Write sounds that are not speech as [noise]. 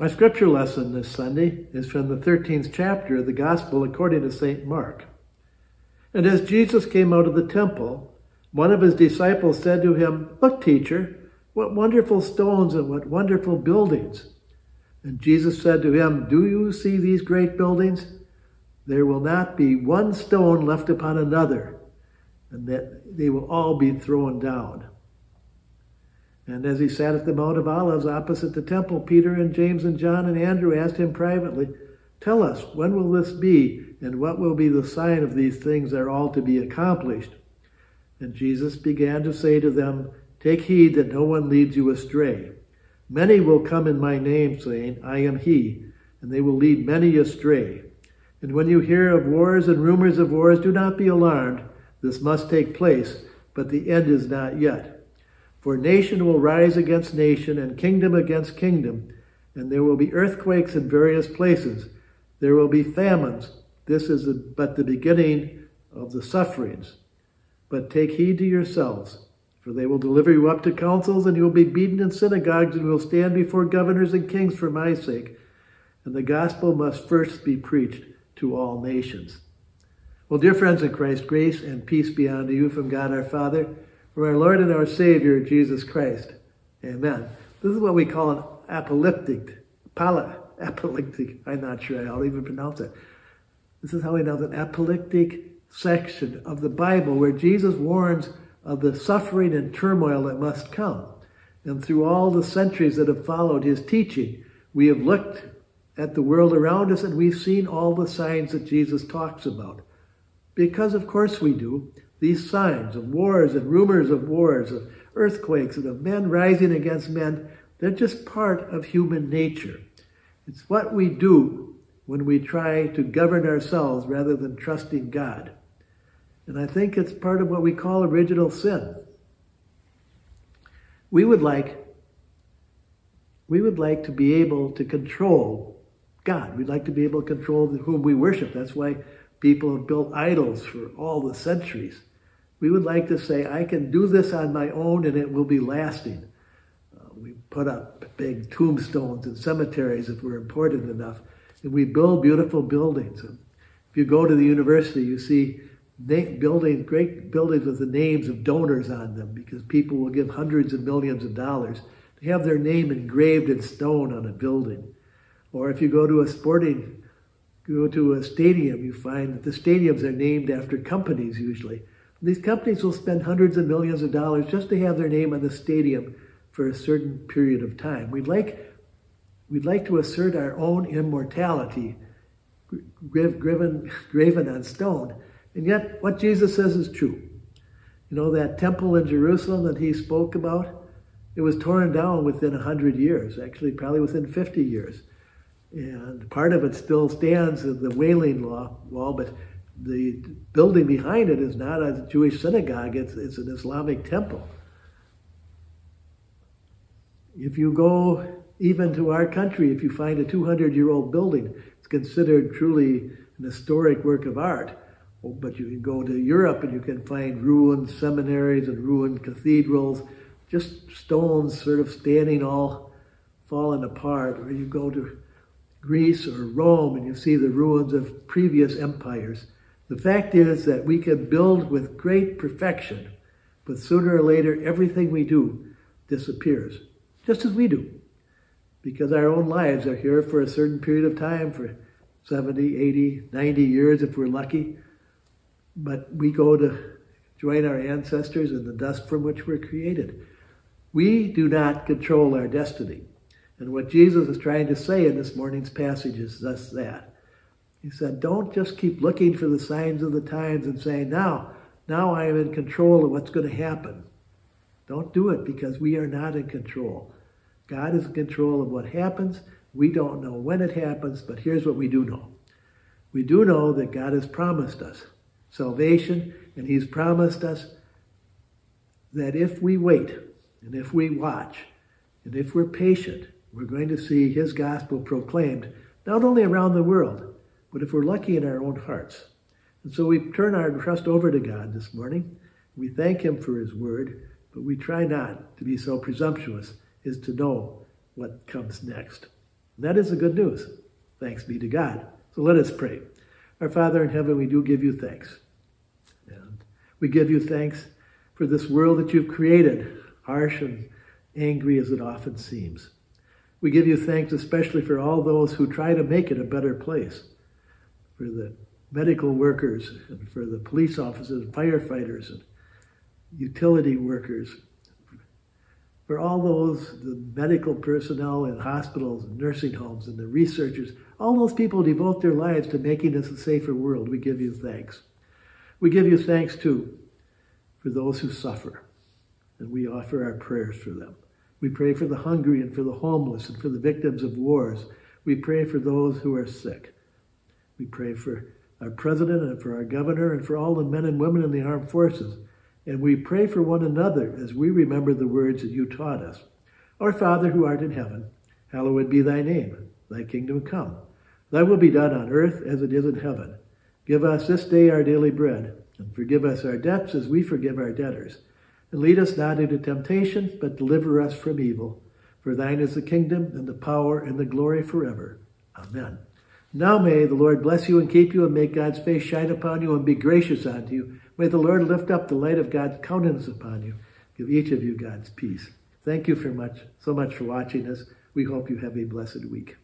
Our scripture lesson this Sunday is from the 13th chapter of the Gospel according to St. Mark. And as Jesus came out of the temple, one of his disciples said to him, Look, teacher, what wonderful stones and what wonderful buildings. And Jesus said to him, Do you see these great buildings? There will not be one stone left upon another, and that they will all be thrown down. And as he sat at the Mount of Olives opposite the temple, Peter and James and John and Andrew asked him privately, Tell us, when will this be, and what will be the sign of these things that are all to be accomplished? And Jesus began to say to them, Take heed that no one leads you astray. Many will come in my name, saying, I am he, and they will lead many astray. And when you hear of wars and rumors of wars, do not be alarmed. This must take place, but the end is not yet. For nation will rise against nation, and kingdom against kingdom, and there will be earthquakes in various places. There will be famines. This is but the beginning of the sufferings. But take heed to yourselves, for they will deliver you up to councils, and you will be beaten in synagogues, and will stand before governors and kings for my sake. And the gospel must first be preached to all nations. Well, dear friends in Christ, grace and peace be unto you from God our Father, from our Lord and our Savior, Jesus Christ. Amen. This is what we call an apocalyptic, poly, apocalyptic, I'm not sure I'll even pronounce it. This is how we know an apocalyptic section of the Bible where Jesus warns of the suffering and turmoil that must come. And through all the centuries that have followed his teaching, we have looked at the world around us and we've seen all the signs that Jesus talks about. Because, of course, we do. These signs of wars and rumors of wars, of earthquakes, and of men rising against men, they're just part of human nature. It's what we do when we try to govern ourselves rather than trusting God. And I think it's part of what we call original sin. We would like we would like to be able to control God. We'd like to be able to control whom we worship. That's why people have built idols for all the centuries. We would like to say, I can do this on my own and it will be lasting. Uh, we put up big tombstones in cemeteries if we're important enough. And we build beautiful buildings. And if you go to the university, you see buildings, great buildings with the names of donors on them because people will give hundreds of millions of dollars to have their name engraved in stone on a building. Or if you go to a sporting, go to a stadium, you find that the stadiums are named after companies usually. These companies will spend hundreds of millions of dollars just to have their name on the stadium for a certain period of time. We'd like, we'd like to assert our own immortality, graven, [laughs] graven on stone. And yet, what Jesus says is true. You know, that temple in Jerusalem that he spoke about, it was torn down within 100 years, actually, probably within 50 years. And part of it still stands the Wailing wall, but the building behind it is not a Jewish synagogue, it's, it's an Islamic temple. If you go even to our country, if you find a 200 year old building, it's considered truly an historic work of art. But you can go to Europe and you can find ruined seminaries and ruined cathedrals, just stones sort of standing all fallen apart. Or you go to Greece or Rome and you see the ruins of previous empires. The fact is that we can build with great perfection, but sooner or later, everything we do disappears, just as we do. Because our own lives are here for a certain period of time, for 70, 80, 90 years if we're lucky. But we go to join our ancestors in the dust from which we're created. We do not control our destiny. And what Jesus is trying to say in this morning's passage is thus that. He said, don't just keep looking for the signs of the times and saying, now, now I am in control of what's going to happen. Don't do it because we are not in control. God is in control of what happens. We don't know when it happens, but here's what we do know. We do know that God has promised us salvation, and He's promised us that if we wait, and if we watch, and if we're patient, we're going to see His gospel proclaimed not only around the world, but if we're lucky in our own hearts. And so we turn our trust over to God this morning. We thank Him for His word, but we try not to be so presumptuous as to know what comes next. That is the good news. Thanks be to God. So let us pray. Our Father in heaven, we do give you thanks. And we give you thanks for this world that you've created, harsh and angry as it often seems. We give you thanks especially for all those who try to make it a better place, for the medical workers, and for the police officers, and firefighters, and utility workers, for all those, the medical personnel in hospitals and nursing homes and the researchers, all those people devote their lives to making us a safer world. We give you thanks. We give you thanks too for those who suffer, and we offer our prayers for them. We pray for the hungry and for the homeless and for the victims of wars. We pray for those who are sick. We pray for our president and for our governor and for all the men and women in the armed forces. And we pray for one another as we remember the words that you taught us. Our Father who art in heaven, hallowed be thy name. Thy kingdom come. Thy will be done on earth as it is in heaven. Give us this day our daily bread, and forgive us our debts as we forgive our debtors. And lead us not into temptation, but deliver us from evil. For thine is the kingdom, and the power, and the glory forever. Amen. Now may the Lord bless you and keep you, and make God's face shine upon you and be gracious unto you. May the Lord lift up the light of God's countenance upon you. Give each of you God's peace. Thank you for much, so much for watching us. We hope you have a blessed week.